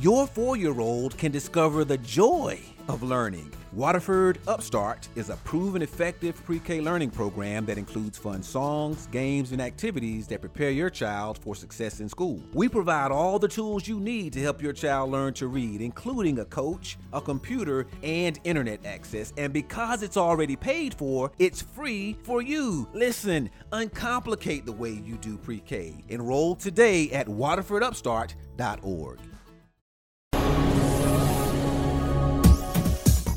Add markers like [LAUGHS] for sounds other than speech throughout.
your four year old can discover the joy of learning. Waterford Upstart is a proven effective pre K learning program that includes fun songs, games, and activities that prepare your child for success in school. We provide all the tools you need to help your child learn to read, including a coach, a computer, and internet access. And because it's already paid for, it's free for you. Listen, uncomplicate the way you do pre K. Enroll today at waterfordupstart.org.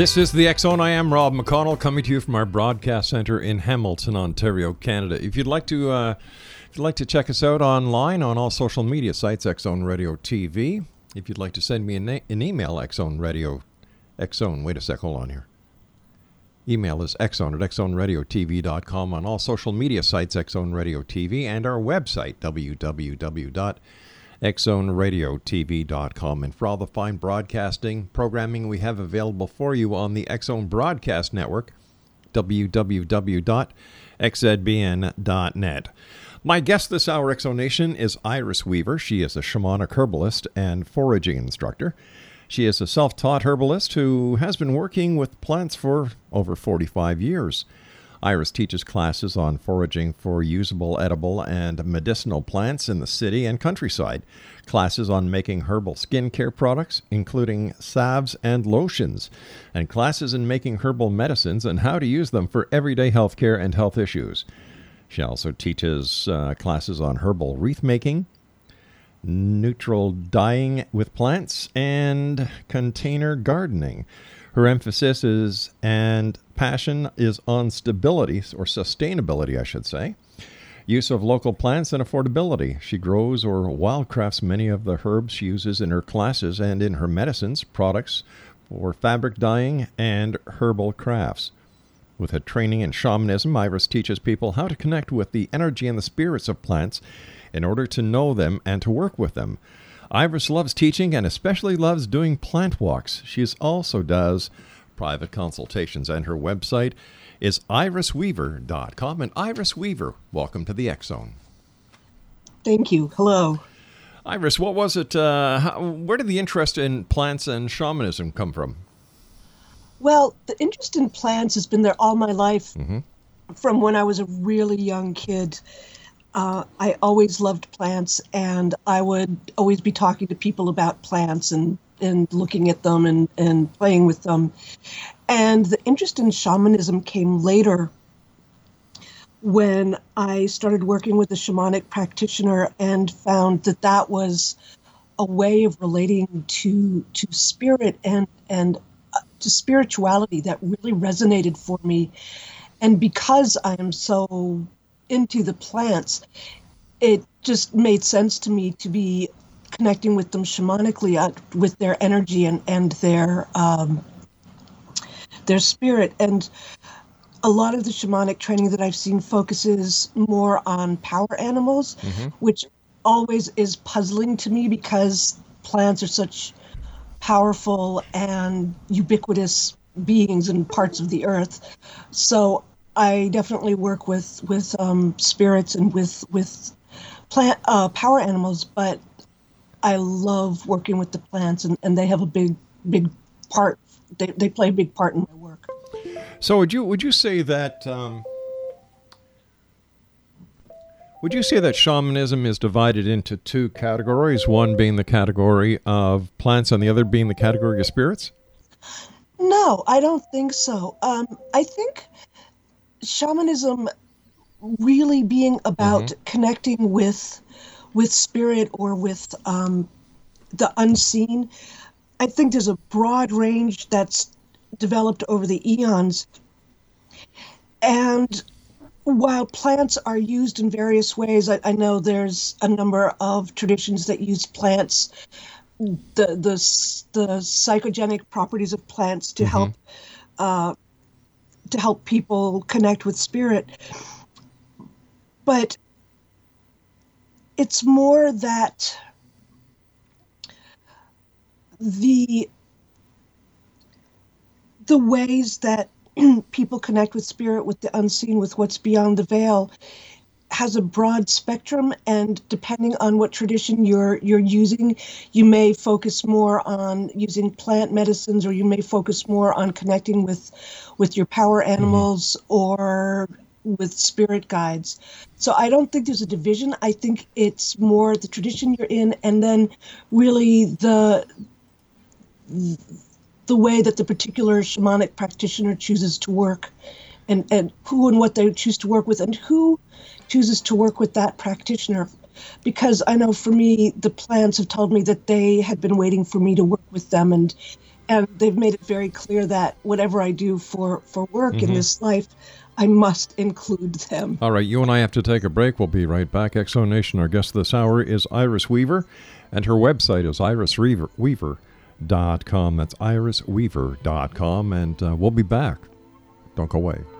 This is the Zone. I am Rob McConnell, coming to you from our broadcast center in Hamilton, Ontario, Canada. If you'd like to, uh, if you'd like to check us out online on all social media sites, Zone Radio TV. If you'd like to send me an, na- an email, Zone Radio, Zone. Wait a sec, hold on here. Email is xzone at xzoneradiotv.com on all social media sites, Xzone Radio TV, and our website, www.xzoneradiotv.com. And for all the fine broadcasting programming we have available for you on the Xzone Broadcast Network, www.xzbn.net. My guest this hour, Exonation, is Iris Weaver. She is a shamanic herbalist and foraging instructor. She is a self taught herbalist who has been working with plants for over 45 years. Iris teaches classes on foraging for usable, edible, and medicinal plants in the city and countryside, classes on making herbal skincare products, including salves and lotions, and classes in making herbal medicines and how to use them for everyday healthcare and health issues. She also teaches uh, classes on herbal wreath making, neutral dyeing with plants, and container gardening. Her emphasis is and passion is on stability or sustainability, I should say. Use of local plants and affordability. She grows or wildcrafts many of the herbs she uses in her classes and in her medicines, products for fabric dyeing, and herbal crafts. With her training in shamanism, Iris teaches people how to connect with the energy and the spirits of plants in order to know them and to work with them. Iris loves teaching and especially loves doing plant walks. She also does private consultations, and her website is irisweaver.com. And Iris Weaver, welcome to the X Zone. Thank you. Hello. Iris, what was it? Uh, how, where did the interest in plants and shamanism come from? Well, the interest in plants has been there all my life. Mm-hmm. From when I was a really young kid, uh, I always loved plants, and I would always be talking to people about plants and, and looking at them and, and playing with them. And the interest in shamanism came later when I started working with a shamanic practitioner and found that that was a way of relating to to spirit and and uh, to spirituality that really resonated for me. And because I am so into the plants, it just made sense to me to be connecting with them shamanically uh, with their energy and and their um, their spirit and a lot of the shamanic training that I've seen focuses more on power animals, which always is puzzling to me because plants are such powerful and ubiquitous beings in parts of the earth. So I definitely work with with um, spirits and with with plant uh, power animals, but I love working with the plants, and, and they have a big big part. They, they play a big part in my work. So would you would you say that um, would you say that shamanism is divided into two categories? One being the category of plants, and the other being the category of spirits. No, I don't think so. Um, I think shamanism really being about connecting with with spirit or with um, the unseen. I think there's a broad range that's developed over the eons. And while plants are used in various ways, I, I know there's a number of traditions that use plants, the the the psychogenic properties of plants to help uh, to help people connect with spirit. But it's more that the the ways that [CLEARS THROAT] people connect with spirit, with the unseen, with what's beyond the veil, has a broad spectrum. And depending on what tradition you're you're using, you may focus more on using plant medicines, or you may focus more on connecting with with your power mm-hmm. animals or with spirit guides. So I don't think there's a division. I think it's more the tradition you're in, and then really the the way that the particular shamanic practitioner chooses to work and, and who and what they choose to work with and who chooses to work with that practitioner because i know for me the plants have told me that they had been waiting for me to work with them and and they've made it very clear that whatever i do for for work in this life i must include them All right, you and I have to take a break. We'll be right back. Exo Nation, our guest this hour is Iris Weaver, and her website is irisweaver.com. That's irisweaver.com, and uh, we'll be back. Don't go away.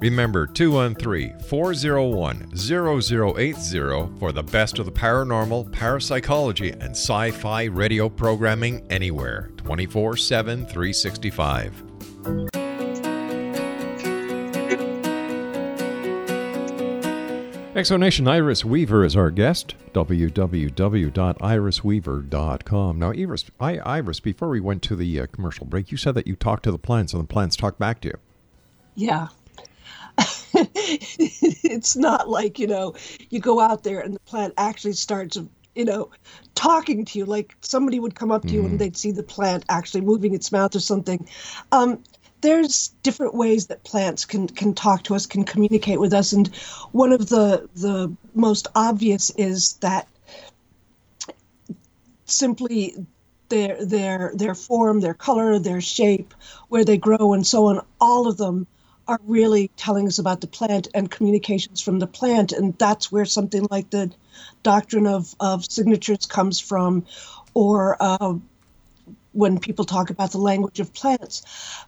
Remember 213 401 0080 for the best of the paranormal, parapsychology, and sci fi radio programming anywhere 24 7 365. Exonation Iris Weaver is our guest. www.irisweaver.com. Now, Iris, I, Iris, before we went to the uh, commercial break, you said that you talked to the plants and the plants talked back to you. Yeah. [LAUGHS] it's not like, you know, you go out there and the plant actually starts, you know, talking to you. Like somebody would come up to you and they'd see the plant actually moving its mouth or something. Um, there's different ways that plants can can talk to us, can communicate with us, and one of the the most obvious is that simply their their their form, their color, their shape, where they grow, and so on. All of them are really telling us about the plant and communications from the plant, and that's where something like the doctrine of of signatures comes from, or uh, when people talk about the language of plants.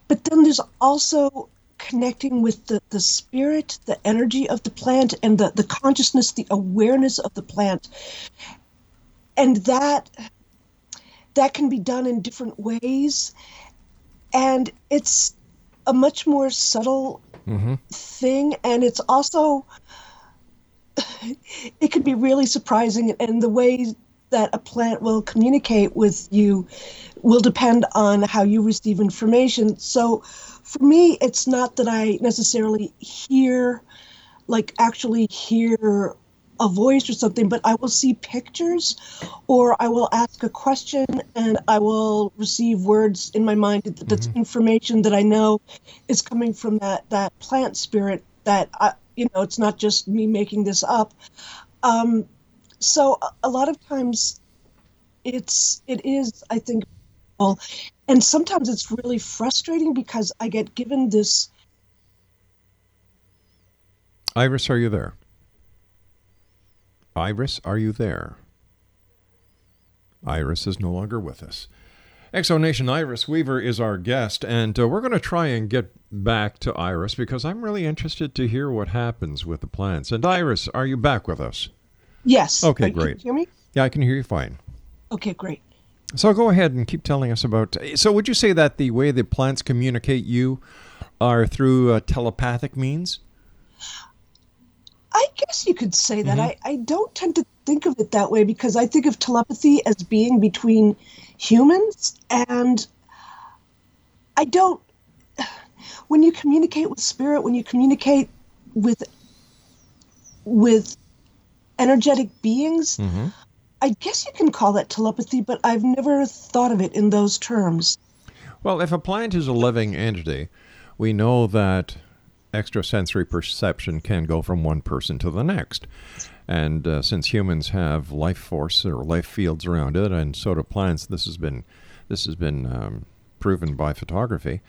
But then there's also connecting with the, the spirit, the energy of the plant, and the, the consciousness, the awareness of the plant. And that that can be done in different ways. And it's a much more subtle Mm-hmm. thing. And it's also [SIGHS] it can be really surprising and the way that a plant will communicate with you will depend on how you receive information. So for me, it's not that I necessarily hear, like actually hear a voice or something, but I will see pictures or I will ask a question and I will receive words in my mind that- that's information that I know is coming from that, that plant spirit that I, you know, it's not just me making this up. Um, so a- a lot of times it's it is i think and sometimes it's really frustrating because i get given this Iris, are you there? Iris, are you there? Iris is no longer with us. Exonation Iris Weaver is our guest, and uh, we're going to try and get back to Iris because I'm really interested to hear what happens with the plants. And Iris, are you back with us? yes Okay, great. you hear me Yeah, I can hear you fine. okay great So go ahead and keep telling us about. So, would you say that the way the plants communicate you are through uh, telepathic means? I guess you could say that. Mm-hmm. I, I don't tend to think of it that way because i think of telepathy as being between humans and i don't when you communicate with spirit when you communicate with with energetic beings mm-hmm. I guess you can call that telepathy, but I've never thought of it in those terms. Well, if a plant is a living entity, we know that extrasensory perception can go from one person to the next. And uh, since humans have life force or life fields around it, and so do plants, this has been this has been um, proven by photography.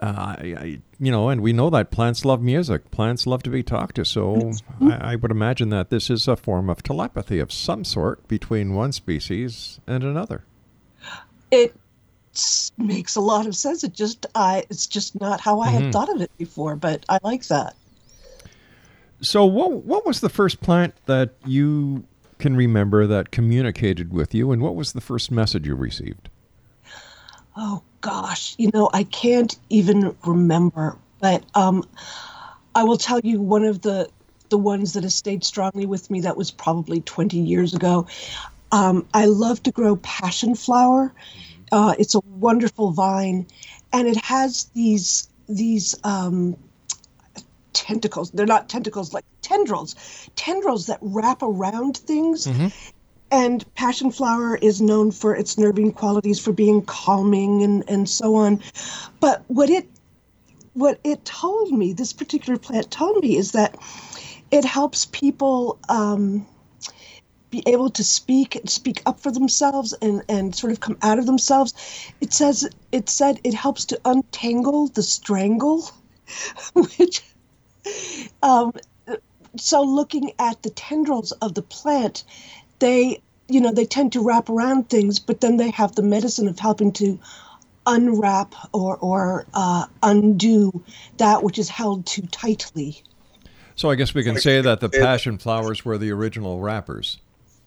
Uh, I, I, you know, and we know that plants love music. Plants love to be talked to. So I, I would imagine that this is a form of telepathy of some sort between one species and another. It makes a lot of sense. It just I it's just not how I had thought of it before, but I like that. So, what what was the first plant that you can remember that communicated with you, and what was the first message you received? Oh gosh, you know, I can't even remember, but um I will tell you one of the the ones that has stayed strongly with me that was probably 20 years ago. Um, I love to grow passion flower. Uh, it's a wonderful vine, and it has these these um, tentacles. They're not tentacles, like tendrils, tendrils that wrap around things. And passion flower is known for its nervine qualities, for being calming and, and so on. But what it what it told me, this particular plant told me, is that it helps people um, be able to speak and speak up for themselves and, and sort of come out of themselves. It says it said it helps to untangle the strangle, [LAUGHS] which um, so looking at the tendrils of the plant, they you know they tend to wrap around things, but then they have the medicine of helping to unwrap or or uh, undo that which is held too tightly. So, I guess we can say that the passion flowers were the original wrappers.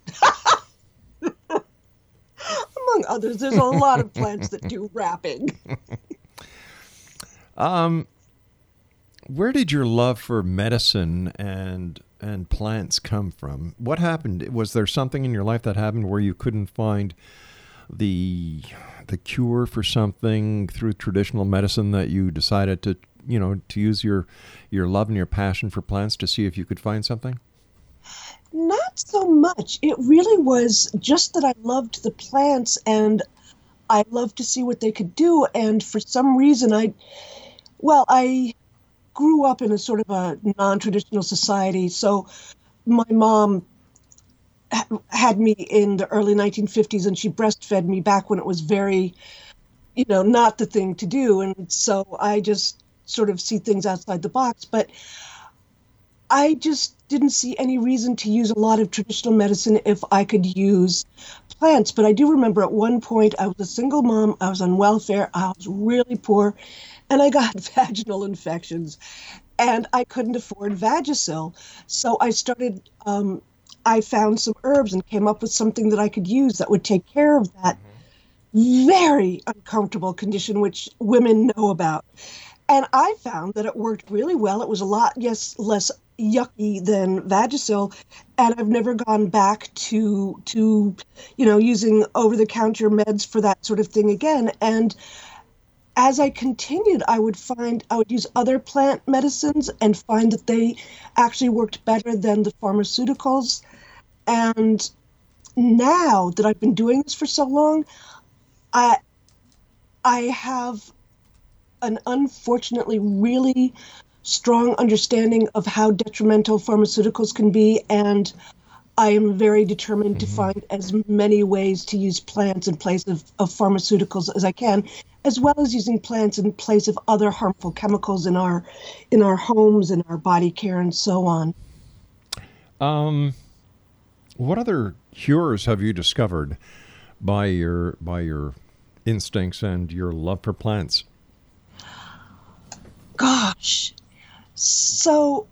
[LAUGHS] Among others, there's a lot of plants that do wrapping. [LAUGHS] um, Where did your love for medicine and and plants come from? What happened? Was there something in your life that happened where you couldn't find the the cure for something through traditional medicine that you decided to you know to use your your love and your passion for plants to see if you could find something? Not so much. It really was just that I loved the plants and I loved to see what they could do. And for some reason, I Well, I grew up in a sort of a non-traditional society, so my mom had me in the early 1950s, and she breastfed me back when it was very, you know, not the thing to do, and so I just sort of see things outside the box, but. I just didn't see any reason to use a lot of traditional medicine if I could use plants. But I do remember at one point I was a single mom, I was on welfare, I was really poor, and I got [LAUGHS] vaginal infections, and I couldn't afford Vagisil. So I started. Um, I found some herbs and came up with something that I could use that would take care of that very uncomfortable condition which women know about. And I found that it worked really well. It was a lot, yes, less yucky than Vagisil, and I've never gone back to to you know using over the counter meds for that sort of thing again. And as I continued, I would find I would use other plant medicines and find that they actually worked better than the pharmaceuticals. And now that I've been doing this for so long, I I have an unfortunately really strong understanding of how detrimental pharmaceuticals can be and I am very determined to find as many ways to use plants in place of, of pharmaceuticals as I can, as well as using plants in place of other harmful chemicals in our in our homes and our body care and so on. Um, what other cures have you discovered by your by your instincts and your love for plants? Gosh. So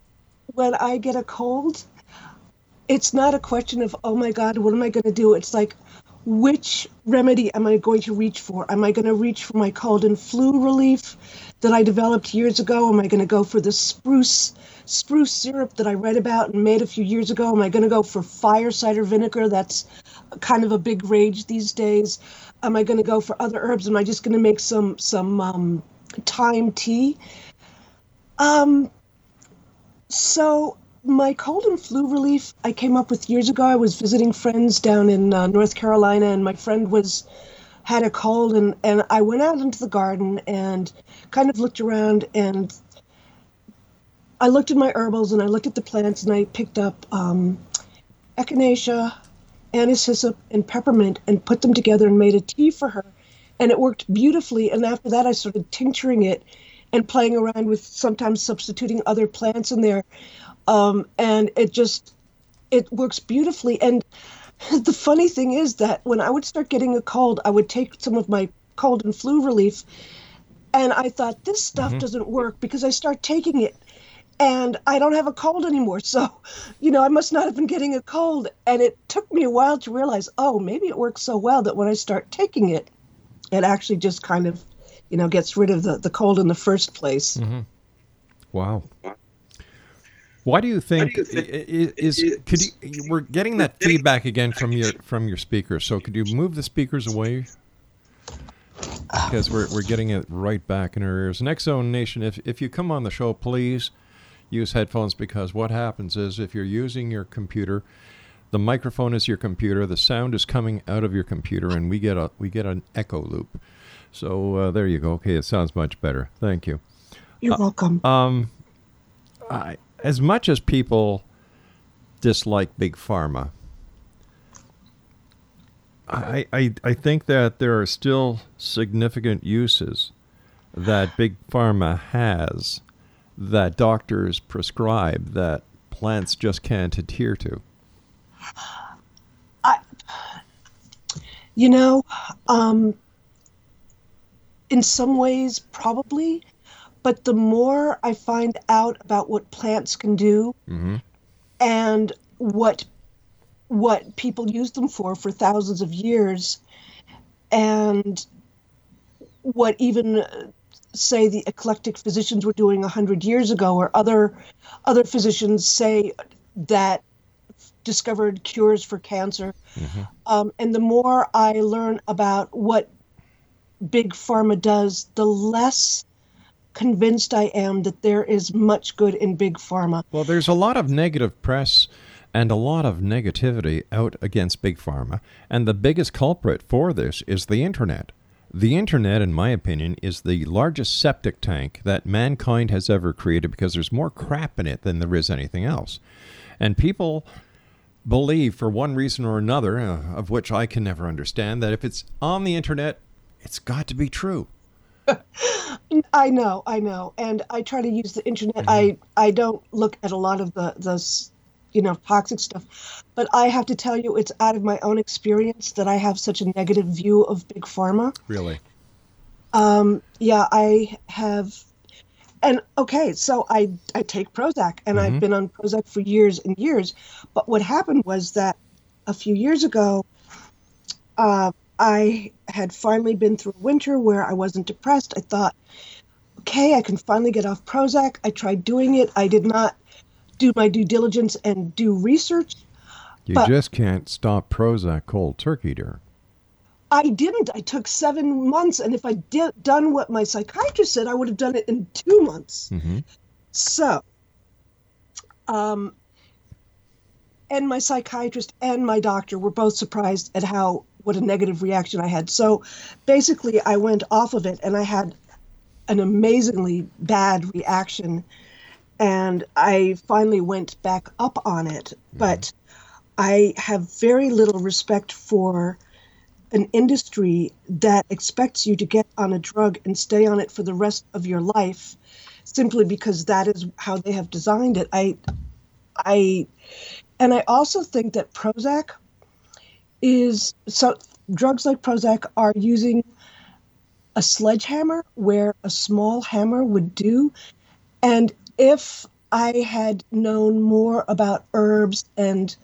when I get a cold, it's not a question of, oh my God, what am I going to do? It's like, which remedy am I going to reach for? Am I going to reach for my cold and flu relief that I developed years ago? Am I going to go for the spruce spruce syrup that I read about and made a few years ago? Am I going to go for fire cider vinegar? That's kind of a big rage these days. Am I going to go for other herbs? Am I just going to make some some um, thyme tea? Um, so my cold and flu relief I came up with years ago. I was visiting friends down in uh, North Carolina, and my friend was had a cold, and and I went out into the garden and kind of looked around, and I looked at my herbals and I looked at the plants, and I picked up um, echinacea, anise hyssop, and peppermint, and put them together and made a tea for her, and it worked beautifully. And after that, I started tincturing it and playing around with sometimes substituting other plants in there um, and it just it works beautifully. And [LAUGHS] the funny thing is that when I would start getting a cold, I would take some of my cold and flu relief, and I thought this stuff Mm-hmm. doesn't work because I start taking it. And I don't have a cold anymore. [LAUGHS] So, you know, I must not have been getting a cold. And it took me a while to realize, oh, maybe it works so well that when I start taking it, it actually just kind of, you know, gets rid of the, the cold in the first place. Mm-hmm. Wow. Why do you think, i- i- is, could you we're getting that feedback again from your from your speakers. So could you move the speakers away? Because we're, we're getting it right back in our ears. Next Zone Nation, if if you come on the show, please use headphones because what happens is if you're using your computer, the microphone is your computer, the sound is coming out of your computer, and we get a we get an echo loop. So uh, there you go. Okay, it sounds much better. Thank you. You're welcome. I, as much as people dislike big pharma, I, I I think that there are still significant uses that big pharma has that doctors prescribe that plants just can't adhere to. I, You know, um, in some ways, probably, but the more I find out about what plants can do and what what people use them for for thousands of years, and what even uh, say the eclectic physicians were doing a hundred years ago, or other other physicians say that discovered cures for cancer. Um, and the more I learn about what big pharma does, the less convinced I am that there is much good in big pharma. Well, there's a lot of negative press and a lot of negativity out against big pharma, and the biggest culprit for this is the internet. The internet, in my opinion, is the largest septic tank that mankind has ever created because there's more crap in it than there is anything else. And people believe, for one reason or another, uh, of which I can never understand, that if it's on the internet, it's got to be true. [LAUGHS] I know, I know, and I try to use the internet. I I don't look at a lot of the the you know toxic stuff, but I have to tell you, it's out of my own experience that I have such a negative view of big pharma. Really? Um, Yeah, I have, and okay, so I I take Prozac, and I've been on Prozac for years and years. But what happened was that a few years ago, uh, I had finally been through winter where I wasn't depressed. I thought, okay, I can finally get off Prozac. I tried doing it. I did not do my due diligence and do research. You just can't stop Prozac cold turkey, dear. I didn't. I took seven months, and if I did done what my psychiatrist said, I would have done it in two months. So, um, and my psychiatrist and my doctor were both surprised at how what a negative reaction I had. So, basically, I went off of it, and I had an amazingly bad reaction, and I finally went back up on it. Mm-hmm. But I have very little respect for an industry that expects you to get on a drug and stay on it for the rest of your life simply because that is how they have designed it i i and i also think that prozac is so drugs like prozac are using a sledgehammer where a small hammer would do. And if i had known more about herbs and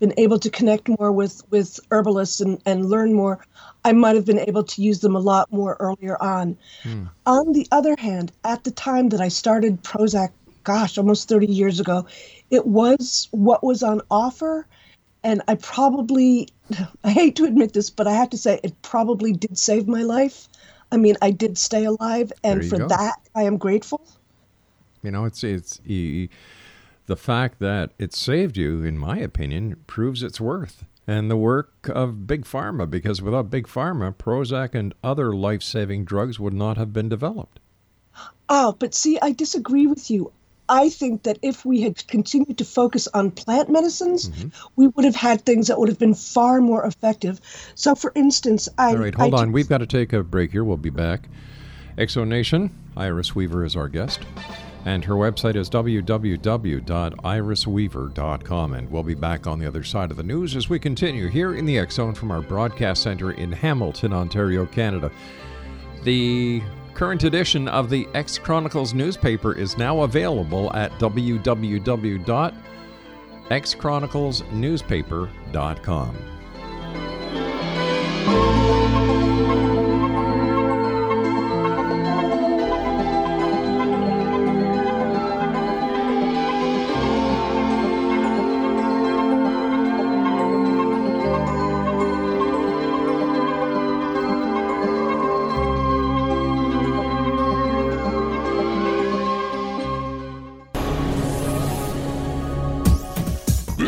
been able to connect more with with herbalists and, and learn more i might have been able to use them a lot more earlier on. Hmm. On the other hand at the time that i started prozac gosh almost 30 years ago it was what was on offer and i probably i hate to admit this but i have to say it probably did save my life i mean i did stay alive and for go. that i am grateful You know, it's it's e- the fact that it saved you, in my opinion, proves its worth and the work of big pharma. Because without big pharma, Prozac and other life-saving drugs would not have been developed. Oh, but see, I disagree with you. I think that if we had continued to focus on plant medicines, Mm-hmm. we would have had things that would have been far more effective. So, for instance, I. All right, hold I on. took- We've got to take a break here. We'll be back. Exonation, Iris Weaver is our guest. And her website is www.irisweaver.com. And we'll be back on the other side of the news as we continue here in the X Zone from our broadcast center in Hamilton, Ontario, Canada. The current edition of the X Chronicles newspaper is now available at www.xchroniclesnewspaper.com.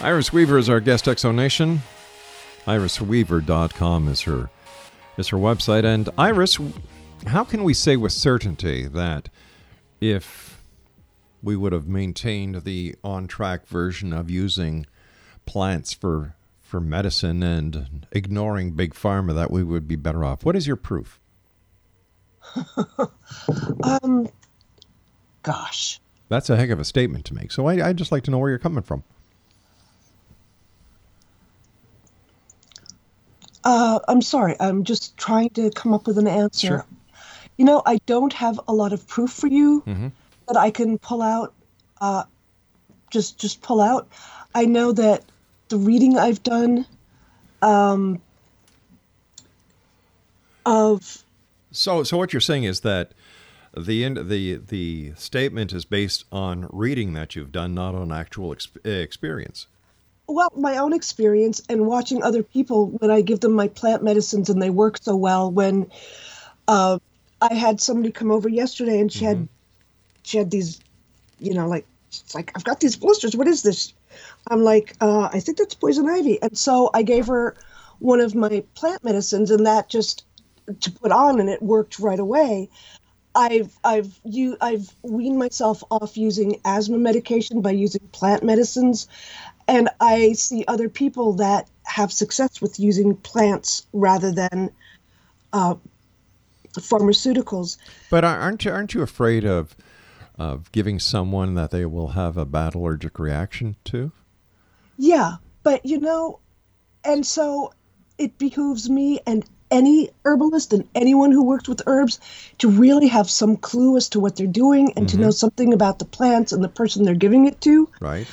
Iris Weaver is our guest exonation. IrisWeaver.com is her is her website. And Iris, how can we say with certainty that if we would have maintained the on track version of using plants for for medicine and ignoring big pharma that we would be better off? What is your proof? [LAUGHS] Um, gosh. That's a heck of a statement to make. So I, I'd just like to know where you're coming from. Uh, I'm sorry. I'm just trying to come up with an answer. Sure. You know, I don't have a lot of proof for you Mm-hmm. that I can pull out. Uh, just just pull out. I know that the reading I've done um, of So, so what you're saying is that the end, the the statement is based on reading that you've done, not on actual ex- experience. Well my own experience and watching other people when I give them my plant medicines and they work so well. When uh, I had somebody come over yesterday and she had she had these, you know, like it's like I've got these blisters. What is this? I'm like, uh, I think that's poison ivy. And so I gave her one of my plant medicines, and that just to put on, and it worked right away. I've I've you I've weaned myself off using asthma medication by using plant medicines, and I see other people that have success with using plants rather than uh, pharmaceuticals. But aren't you aren't you afraid of of giving someone that they will have a bad allergic reaction to? Yeah, but you know, and so it behooves me and any herbalist and anyone who works with herbs to really have some clue as to what they're doing and to know something about the plants and the person they're giving it to. Right.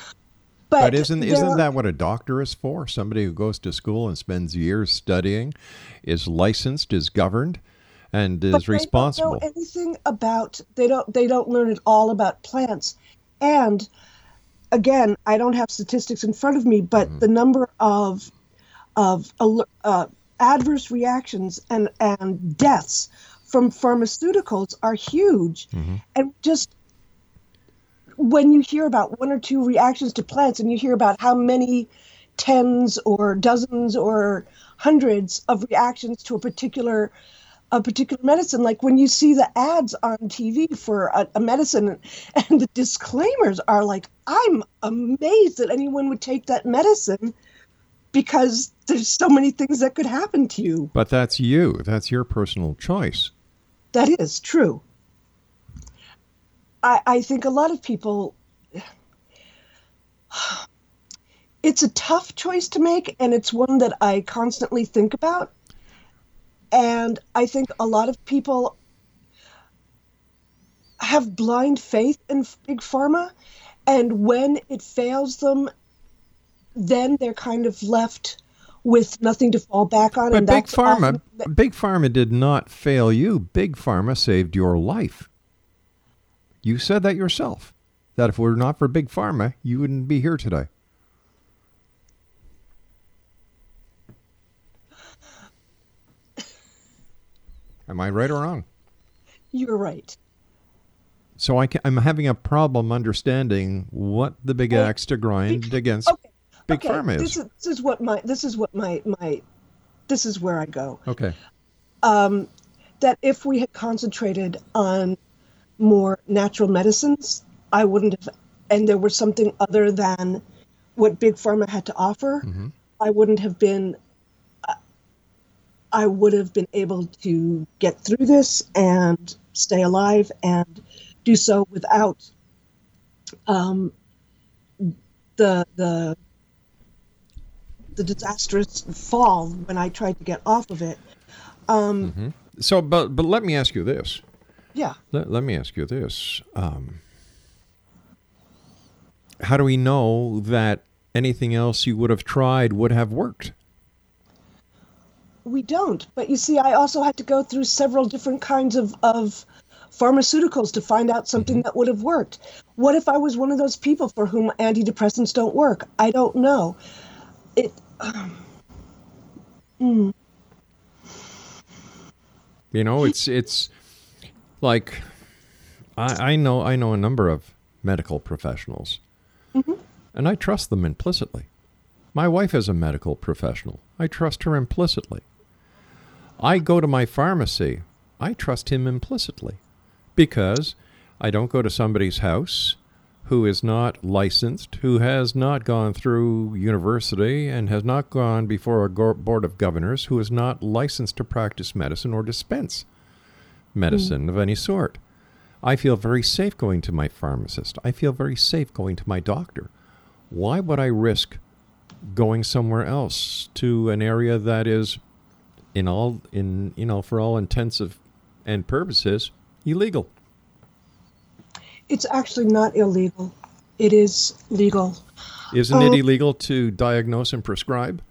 But, But isn't isn't that what a doctor is for? Somebody who goes to school and spends years studying, is licensed, is governed, and is but they responsible. Don't know anything about they don't they don't learn at all about plants, and again, I don't have statistics in front of me, but Mm-hmm. the number of of uh, adverse reactions and and deaths from pharmaceuticals are huge, Mm-hmm. and just when you hear about one or two reactions to plants and you hear about how many tens or dozens or hundreds of reactions to a particular a particular medicine like when you see the ads on TV for a, a medicine and the disclaimers are like I'm amazed that anyone would take that medicine because there's so many things that could happen to you but that's you. That's your personal choice. that is true I, I think a lot of people it's a tough choice to make and it's one that i constantly think about and i think a lot of people have blind faith in big pharma and when it fails them then they're kind of left with nothing to fall back on But and big pharma, often- big pharma did not fail you. Big pharma saved your life. You said that yourself. That if it were not for big pharma, you wouldn't be here today. Am I right or wrong? you're right So I can, I'm having a problem understanding what the big Well, axe to grind against okay big okay, pharma This is. is this is what my this is what my my this is where I go. Okay. Um, that if we had concentrated on more natural medicines, I wouldn't have, and there was something other than what big pharma had to offer. I wouldn't have been. I would have been able to get through this and stay alive and do so without um, the the the disastrous fall when I tried to get off of it. Um, So, but but let me ask you this. Yeah. Let, let me ask you this. Um, how do we know that anything else you would have tried would have worked? We don't. But you see, I also had to go through several different kinds of, of pharmaceuticals to find out something mm-hmm. that would have worked. What if I was one of those people for whom antidepressants don't work? I don't know. It. Um, hmm. You know, it's it's like I, I know I know a number of medical professionals, mm-hmm. and I trust them implicitly. My wife is a medical professional. I trust her implicitly. I go to my pharmacy. I trust him implicitly because I don't go to somebody's house who is not licensed, who has not gone through university, and has not gone before a go- board of governors, who is not licensed to practice medicine or dispense medicine of any sort. I feel very safe going to my pharmacist. I feel very safe going to my doctor. Why would I risk going somewhere else to an area that is in all in you know for all intensive and purposes illegal. It's actually not illegal. It is legal. Isn't it Um, illegal to diagnose and prescribe?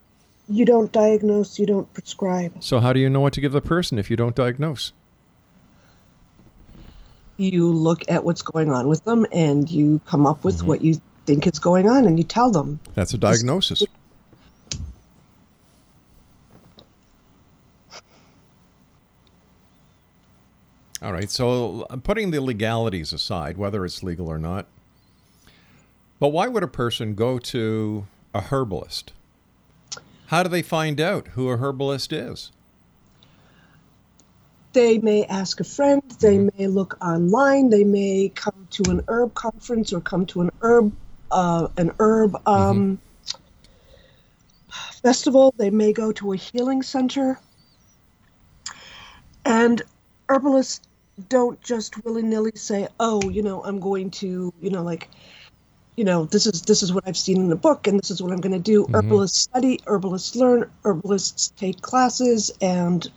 You don't diagnose, you don't prescribe. So how do you know what to give the person if you don't diagnose? You look at what's going on with them and you come up with mm-hmm. what you think is going on and you tell them. That's a diagnosis. All right. So I'm putting the legalities aside, whether it's legal or not. But why would a person go to a herbalist? How do they find out who a herbalist is? They may ask a friend, they may look online, they may come to an herb conference or come to an herb uh, an herb um, festival, they may go to a healing center. And herbalists don't just willy-nilly say, "Oh, you know, I'm going to, you know, like you know, this is this is what I've seen in the book, and this is what I'm going to do. Herbalists study, herbalists learn, herbalists take classes, and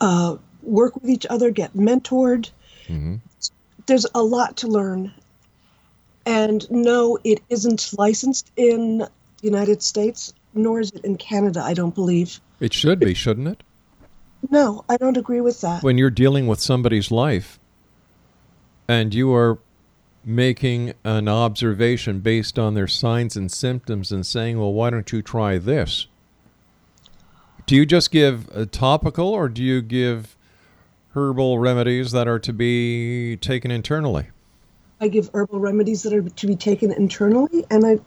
uh, work with each other, get mentored. There's a lot to learn, and no, it isn't licensed in the United States, nor is it in Canada. I don't believe. It should be, shouldn't it? No, I don't agree with that. When you're dealing with somebody's life and you are making an observation based on their signs and symptoms and saying, well, why don't you try this? Do you just give a topical or do you give herbal remedies that are to be taken internally? I give herbal remedies that are to be taken internally, and I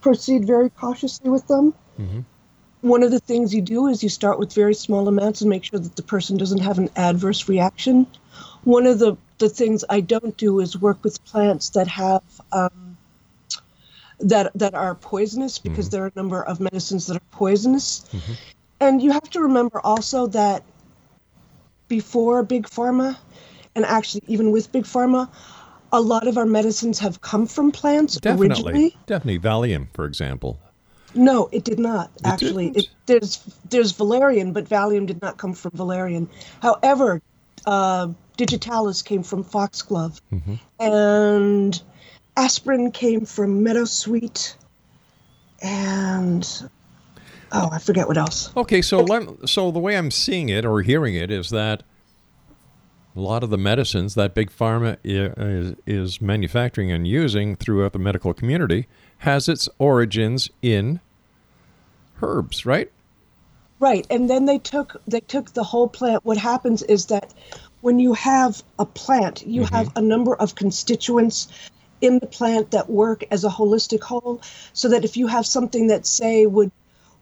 proceed very cautiously with them. Mm-hmm. One of the things you do is you start with very small amounts and make sure that the person doesn't have an adverse reaction. One of the, the things I don't do is work with plants that have um, that that are poisonous because mm-hmm. there are a number of medicines that are poisonous. Mm-hmm. And you have to remember also that before Big Pharma, and actually even with Big Pharma, a lot of our medicines have come from plants Definitely. originally. Definitely. Valium, for example. No, it did not. actually, didn't? It, there's there's valerian, but Valium did not come from valerian. However, uh, digitalis came from foxglove, and aspirin came from meadowsweet, and oh, I forget what else. Okay, so let, so the way I'm seeing it or hearing it is that a lot of the medicines that big pharma is, is manufacturing and using throughout the medical community has its origins in herbs, right? Right, and then they took they took the whole plant. What happens is that when you have a plant, you mm-hmm. have a number of constituents in the plant that work as a holistic whole. So that if you have something that say would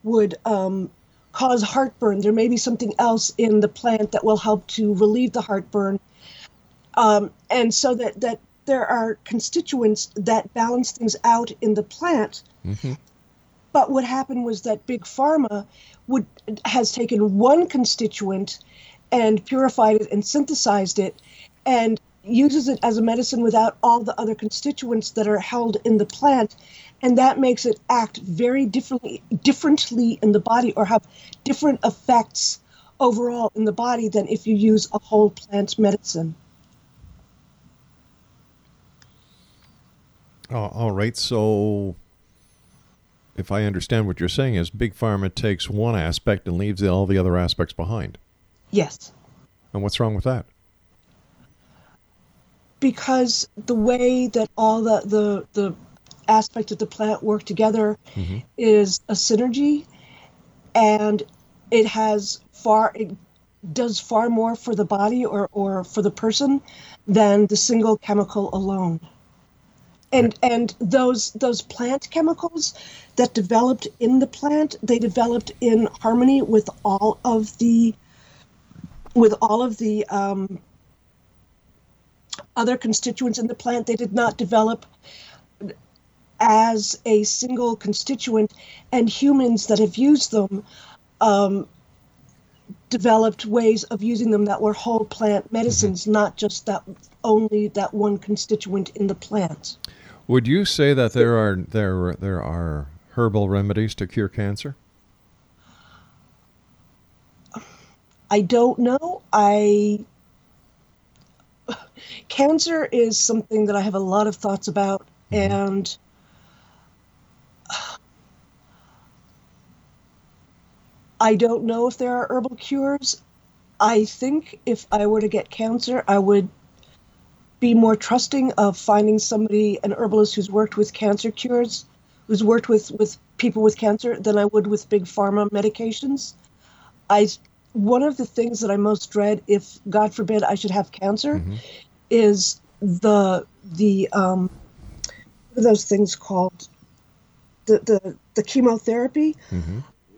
would um, cause heartburn, there may be something else in the plant that will help to relieve the heartburn. Um, and so that that there are constituents that balance things out in the plant. But what happened was that big pharma would has taken one constituent and purified it and synthesized it and uses it as a medicine without all the other constituents that are held in the plant and that makes it act very differently differently in the body or have different effects overall in the body than if you use a whole plant medicine Oh, all right. So, if I understand what you're saying, is big pharma takes one aspect and leaves all the other aspects behind. yes And what's wrong with that? because the way that all the the, the aspects of the plant work together is a synergy and it has far it does far more for the body or, or for the person than the single chemical alone. And and those those plant chemicals that developed in the plant they developed in harmony with all of the with all of the um, other constituents in the plant. They did not develop as a single constituent, and humans that have used them um, developed ways of using them that were whole plant medicines, not just that only that one constituent in the plant. Would you say that there are there there are herbal remedies to cure cancer? I don't know. I [SIGHS] cancer is something that I have a lot of thoughts about, and I don't know if there are herbal cures. I think if I were to get cancer, I would be more trusting of finding somebody, an herbalist who's worked with cancer cures, who's worked with, with people with cancer, than I would with big pharma medications. I one of the things that I most dread, if God forbid I should have cancer, is the the um, what are those things called the the, the chemotherapy.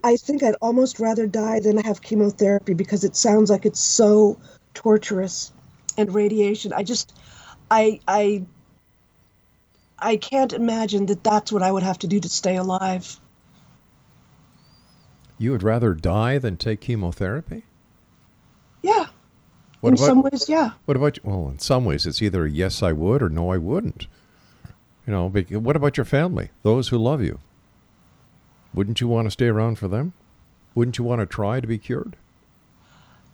I think I'd almost rather die than have chemotherapy because it sounds like it's so torturous and radiation. I just I I I can't imagine that that's what I would have to do to stay alive. You would rather die than take chemotherapy? Yeah. What in about- some ways, yeah. What about well, in some ways it's either yes I would or no I wouldn't. You know, what about your family? Those who love you. Wouldn't you want to stay around for them? Wouldn't you want to try to be cured?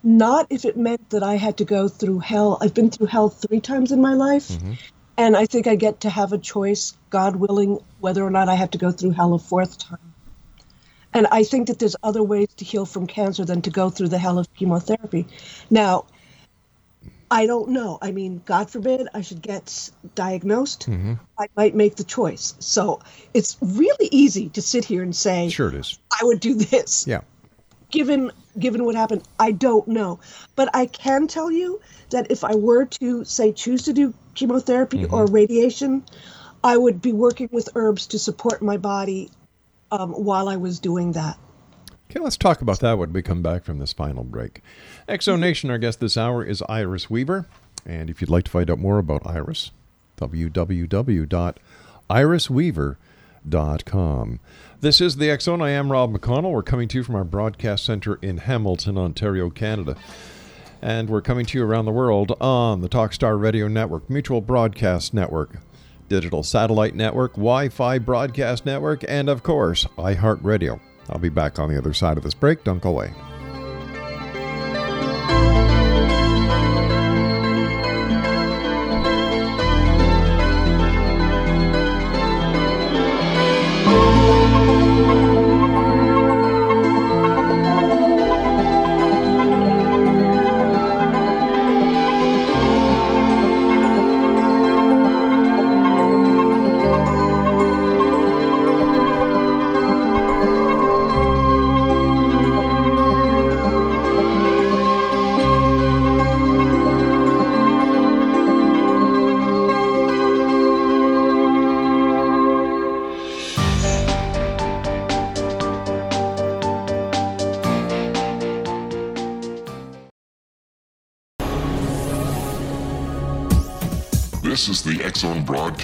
Not if it meant that I had to go through hell. I've been through hell three times in my life. Mm-hmm. And I think I get to have a choice, God willing, whether or not I have to go through hell a fourth time. And I think that there's other ways to heal from cancer than to go through the hell of chemotherapy. Now, I don't know. I mean, God forbid I should get diagnosed. I might make the choice. So it's really easy to sit here and say, Sure it is. I would do this Yeah. given given what happened i don't know but i can tell you that if i were to say choose to do chemotherapy or radiation i would be working with herbs to support my body um, while i was doing that Okay, let's talk about that when we come back from this final break. X Zone Nation, our guest this hour is Iris Weaver. And if you'd like to find out more about Iris, www.irisweaver.com. This is the X Zone. I am Rob McConnell. We're coming to you from our broadcast center in Hamilton, Ontario, Canada. And we're coming to you around the world on the Talkstar Radio Network, Mutual Broadcast Network, Digital Satellite Network, Wi Fi Broadcast Network, and of course, iHeartRadio. I'll be back on the other side of this break. Don't go away.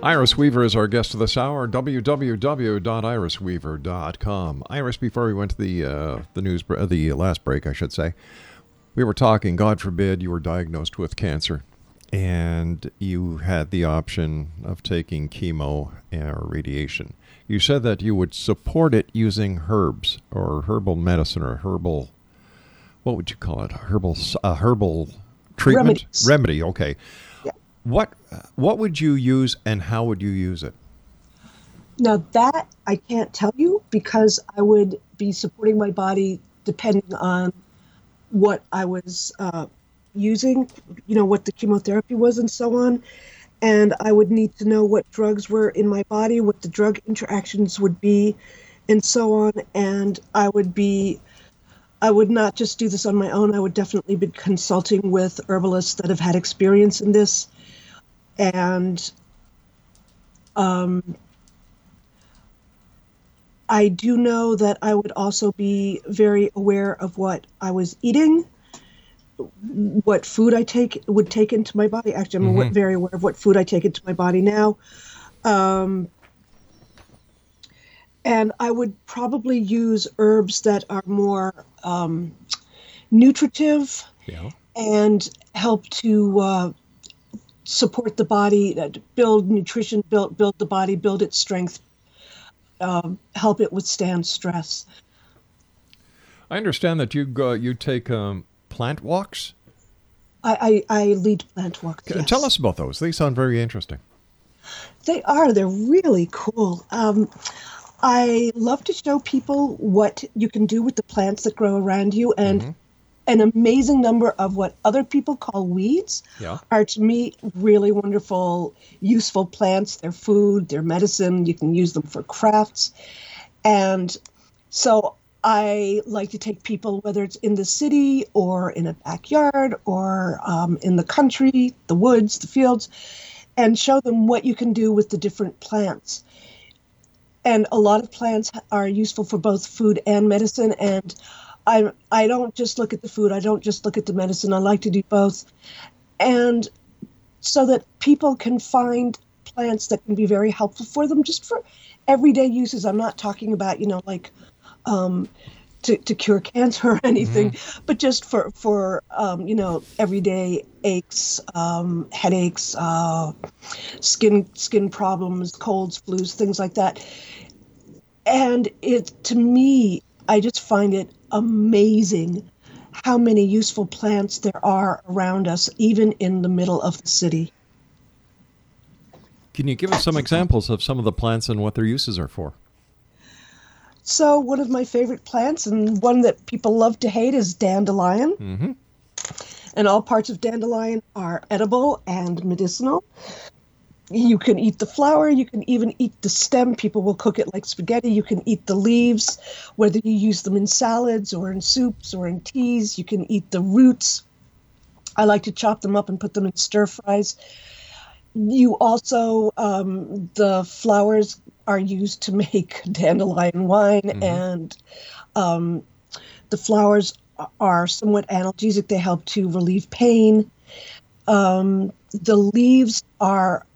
Iris Weaver is our guest of this hour. www.irisweaver.com. Iris, before we went to the uh, the news, uh, the last break, I should say, we were talking. God forbid you were diagnosed with cancer, and you had the option of taking chemo or radiation. You said that you would support it using herbs or herbal medicine or herbal. What would you call it? Herbal, uh, herbal treatment Remedies. remedy. Okay. What what would you use and how would you use it? Now that I can't tell you because I would be supporting my body depending on what I was uh, using, you know, what the chemotherapy was and so on. And I would need to know what drugs were in my body, what the drug interactions would be, and so on. And I would be, I would not just do this on my own. I would definitely be consulting with herbalists that have had experience in this. And um, I do know that I would also be very aware of what I was eating, what food I take would take into my body. Actually, I'm awa- very aware of what food I take into my body now. Um, and I would probably use herbs that are more um, nutritive Yeah. and help to uh, support the body, uh, build nutrition, build build the body, build its strength, um, help it withstand stress. I understand that you go you take um, plant walks. I, I, I lead plant walks. Yes. Tell us about those. They sound very interesting. They are. They're really cool. Um, I love to show people what you can do with the plants that grow around you, and an amazing number of what other people call weeds Yeah. are to me really wonderful, useful plants. They're food, they're medicine. You can use them for crafts, and so I like to take people, whether it's in the city or in a backyard or um, in the country, the woods, the fields, and show them what you can do with the different plants. And a lot of plants are useful for both food and medicine. And I, I don't just look at the food, I don't just look at the medicine. I like to do both. And so that people can find plants that can be very helpful for them just for everyday uses. I'm not talking about, you know, like um, to, to cure cancer or [LAUGHS] anything, but just for, for um, you know, everyday aches, um, headaches, uh, skin skin problems, colds, flus, things like that. And it to me, I just find it amazing how many useful plants there are around us, even in the middle of the city. Can you give us some examples of some of the plants and what their uses are for? So one of my favorite plants and one that people love to hate is dandelion. Mm-hmm. And all parts of dandelion are edible and medicinal. You can eat the flower, you can even eat the stem. People will cook it like spaghetti. You can eat the leaves, whether you use them in salads or in soups or in teas. You can eat the roots. I like to chop them up and put them in stir fries. You also, um, the flowers are used to [LAUGHS] make dandelion wine, and um, the flowers are somewhat analgesic. They help to relieve pain. Um, the leaves are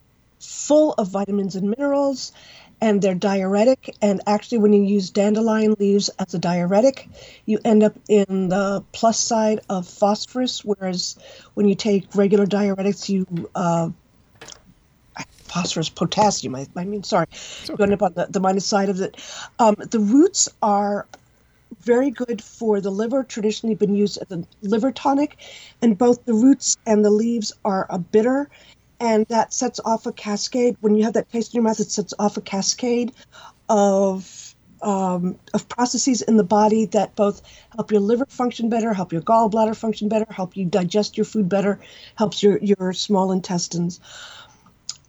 full of vitamins and minerals, and they're diuretic. And actually, when you use dandelion leaves as a diuretic, you end up in the plus side of phosphorus, whereas when you take regular diuretics, you uh, phosphorus, potassium. I, I mean, sorry, you end up on the, the minus side of it. Um, the roots are very good for the liver, traditionally been used as a liver tonic, and both the roots and the leaves are a bitter, and that sets off a cascade. When you have that taste in your mouth, it sets off a cascade of um, of processes in the body that both help your liver function better, help your gallbladder function better, help you digest your food better, helps your your small intestines.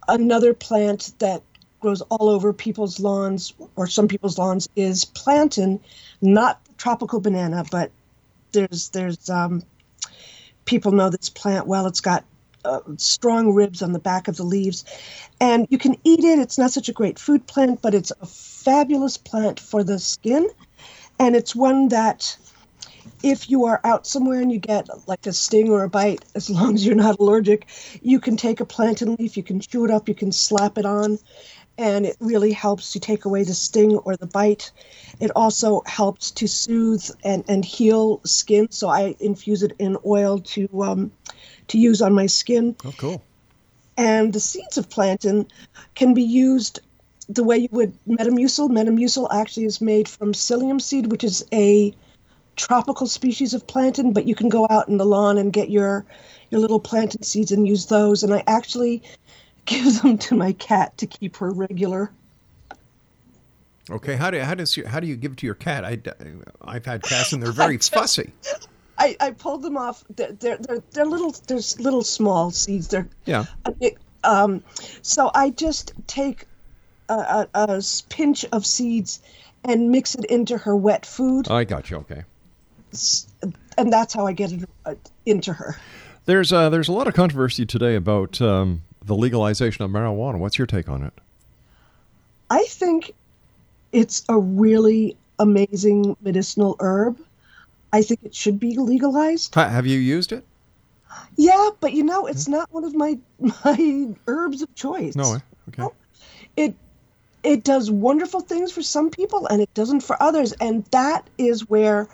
Another plant that grows all over people's lawns or some people's lawns is plantain, not tropical banana, but there's there's um, people know this plant well. It's got uh, strong ribs on the back of the leaves, and you can eat it. It's not such a great food plant, but it's a fabulous plant for the skin, and it's one that if you are out somewhere and you get like a sting or a bite, [LAUGHS] as long as you're not allergic, you can take a plantain leaf, you can chew it up, you can slap it on, and it really helps to take away the sting or the bite. It also helps to soothe and, and heal skin. So I infuse it in oil to um, to use on my skin. Oh, cool. And the seeds of plantain can be used the way you would Metamucil. Metamucil actually is made from psyllium seed, which is a tropical species of plantain, but you can go out in the lawn and get your your little plantain seeds and use those. And I actually [LAUGHS] give them to my cat to keep her regular. Okay, how do how does you, how do you give it to your cat? I I've had cats and they're [LAUGHS] very fussy. I, I pulled them off. They're, they're they're they're little. There's little small seeds. They're Yeah. um. So I just take a, a, a pinch of seeds and mix it into her wet food, I got you. Okay. and that's how I get it uh, into her. There's uh, there's a lot of controversy today about um, the legalization of marijuana. What's your take on it? I think it's a really amazing medicinal herb. I think it should be legalized. Ha- have you used it? Yeah, but you know, it's not one of my my herbs of choice. No. eh? Okay. It it does wonderful things for some people and it doesn't for others, and that is where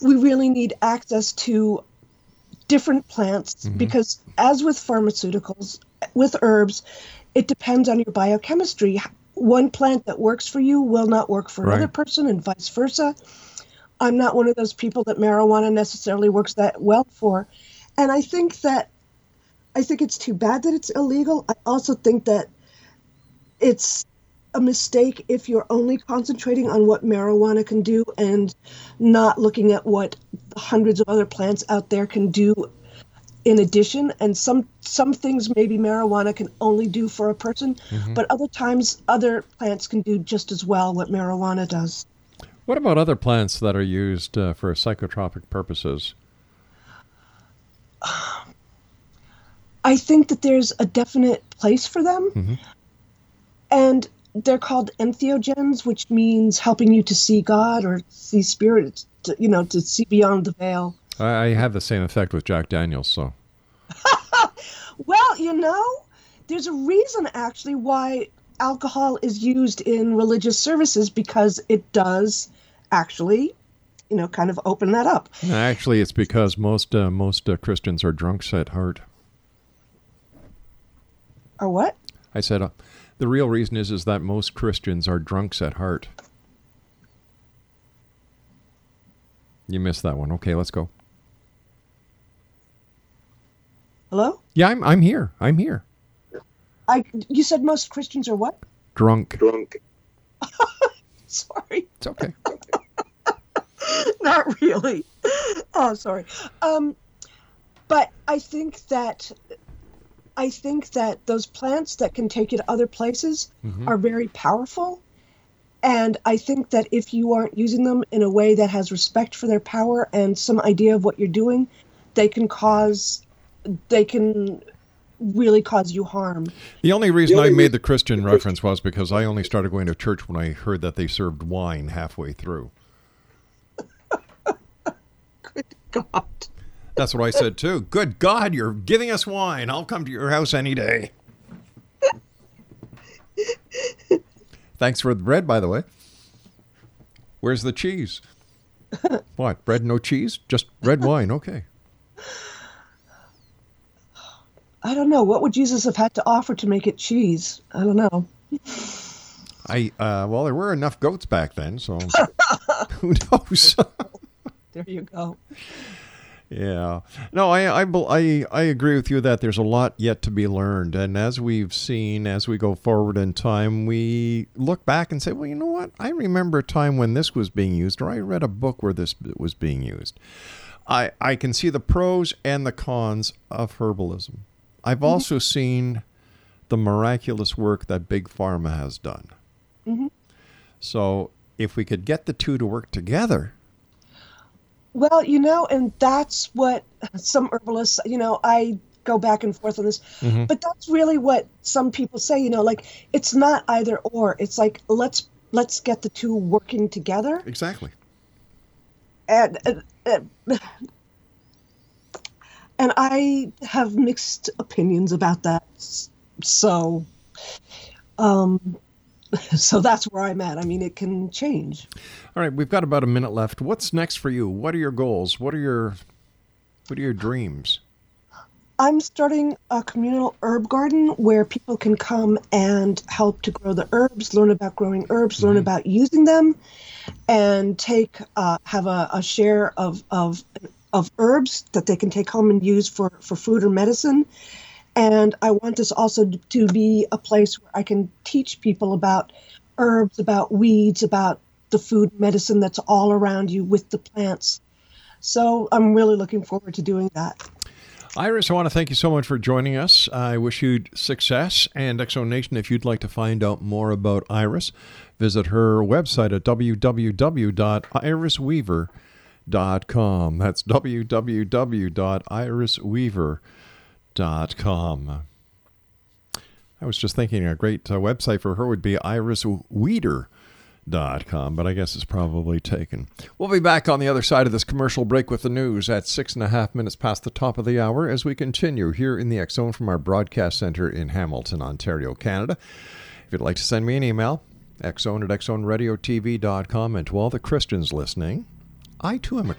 we really need access to different plants because as with pharmaceuticals, with herbs, it depends on your biochemistry. One plant that works for you will not work for another person and vice versa. I'm not one of those people that marijuana necessarily works that well for. And I think that I think it's too bad that it's illegal. I also think that it's a mistake if you're only concentrating on what marijuana can do and not looking at what hundreds of other plants out there can do in addition and some some things maybe marijuana can only do for a person mm-hmm. but other times other plants can do just as well what marijuana does What about other plants that are used uh, for psychotropic purposes? [SIGHS] I think that there's a definite place for them. And they're called entheogens, which means helping you to see God or see spirit, to, you know, to see beyond the veil. I, I have the same effect with Jack Daniels. So [LAUGHS] Well, you know, there's a reason actually why alcohol is used in religious services because it does actually, you know, kind of open that up. actually, it's because most uh, most uh, Christians are drunks at heart. Or what? I said uh, the real reason is is that most Christians are drunks at heart. You missed that one. Okay, let's go. Hello? Yeah, I'm I'm here. I'm here. I you said most Christians are what? Drunk. Drunk. [LAUGHS] Sorry. It's okay. [LAUGHS] [LAUGHS] not really. Oh, sorry. Um, but I think that I think that those plants that can take you to other places are very powerful. And I think that if you aren't using them in a way that has respect for their power and some idea of what you're doing, they can cause they can really cause you harm. The only reason only I re- made the Christian reference was because I only started going to church when I heard that they served wine halfway through. God. That's what I said too. Good God, you're giving us wine. I'll come to your house any day. Thanks for the bread, by the way. Where's the cheese? [LAUGHS] What? Bread, no cheese? Just red wine. Okay. I don't know. What would Jesus have had to offer to make it cheese? I don't know. I uh, well, there were enough goats back then, so [LAUGHS] who knows? [LAUGHS] There you go. Yeah. No, I, I, I, I agree with you that there's a lot yet to be learned. And as we've seen, as we go forward in time, we look back and say, well, you know what? I remember a time when this was being used, or I read a book where this was being used. I, I can see the pros and the cons of herbalism. I've mm-hmm. also seen the miraculous work that Big Pharma has done. Mm-hmm. So if we could get the two to work together, Well, you know, and that's what some herbalists, you know, I go back and forth on this, but that's really what some people say, you know, like it's not either or. It's like let's let's get the two working together. exactly. and, and, and and I have mixed opinions about that. So, um, [LAUGHS] so that's where I'm at. I mean, it can change. All right, we've got about a minute left. What's next for you? What are your goals? What are your what are your dreams? I'm starting a communal herb garden where people can come and help to grow the herbs, learn about growing herbs, mm-hmm. learn about using them, and take uh, have a, a share of of of herbs that they can take home and use for, for food or medicine. And I want this also to be a place where I can teach people about herbs, about weeds, about the food medicine that's all around you with the plants. So I'm really looking forward to doing that. Iris, I want to thank you so much for joining us. I wish you success. And X Zone Nation, if you'd like to find out more about Iris, visit her website at www.irisweaver.com. That's www.irisweaver.com. I was just thinking a great uh, website for her would be irisweeder.com, but I guess it's probably taken. We'll be back on the other side of this commercial break with the news at six and a half minutes past the top of the hour as we continue here in the Zone from our broadcast center in Hamilton, Ontario, Canada. If you'd like to send me an email, xzone at xzoneradiotv.com, and to all the Christians listening, I too am a,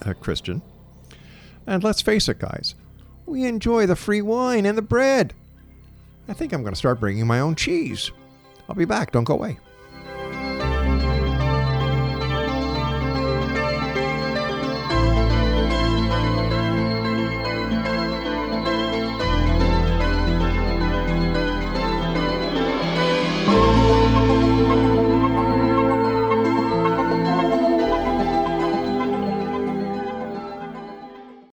a Christian. And let's face it, guys, we enjoy the free wine and the bread. I think I'm going to start bringing my own cheese. I'll be back. Don't go away.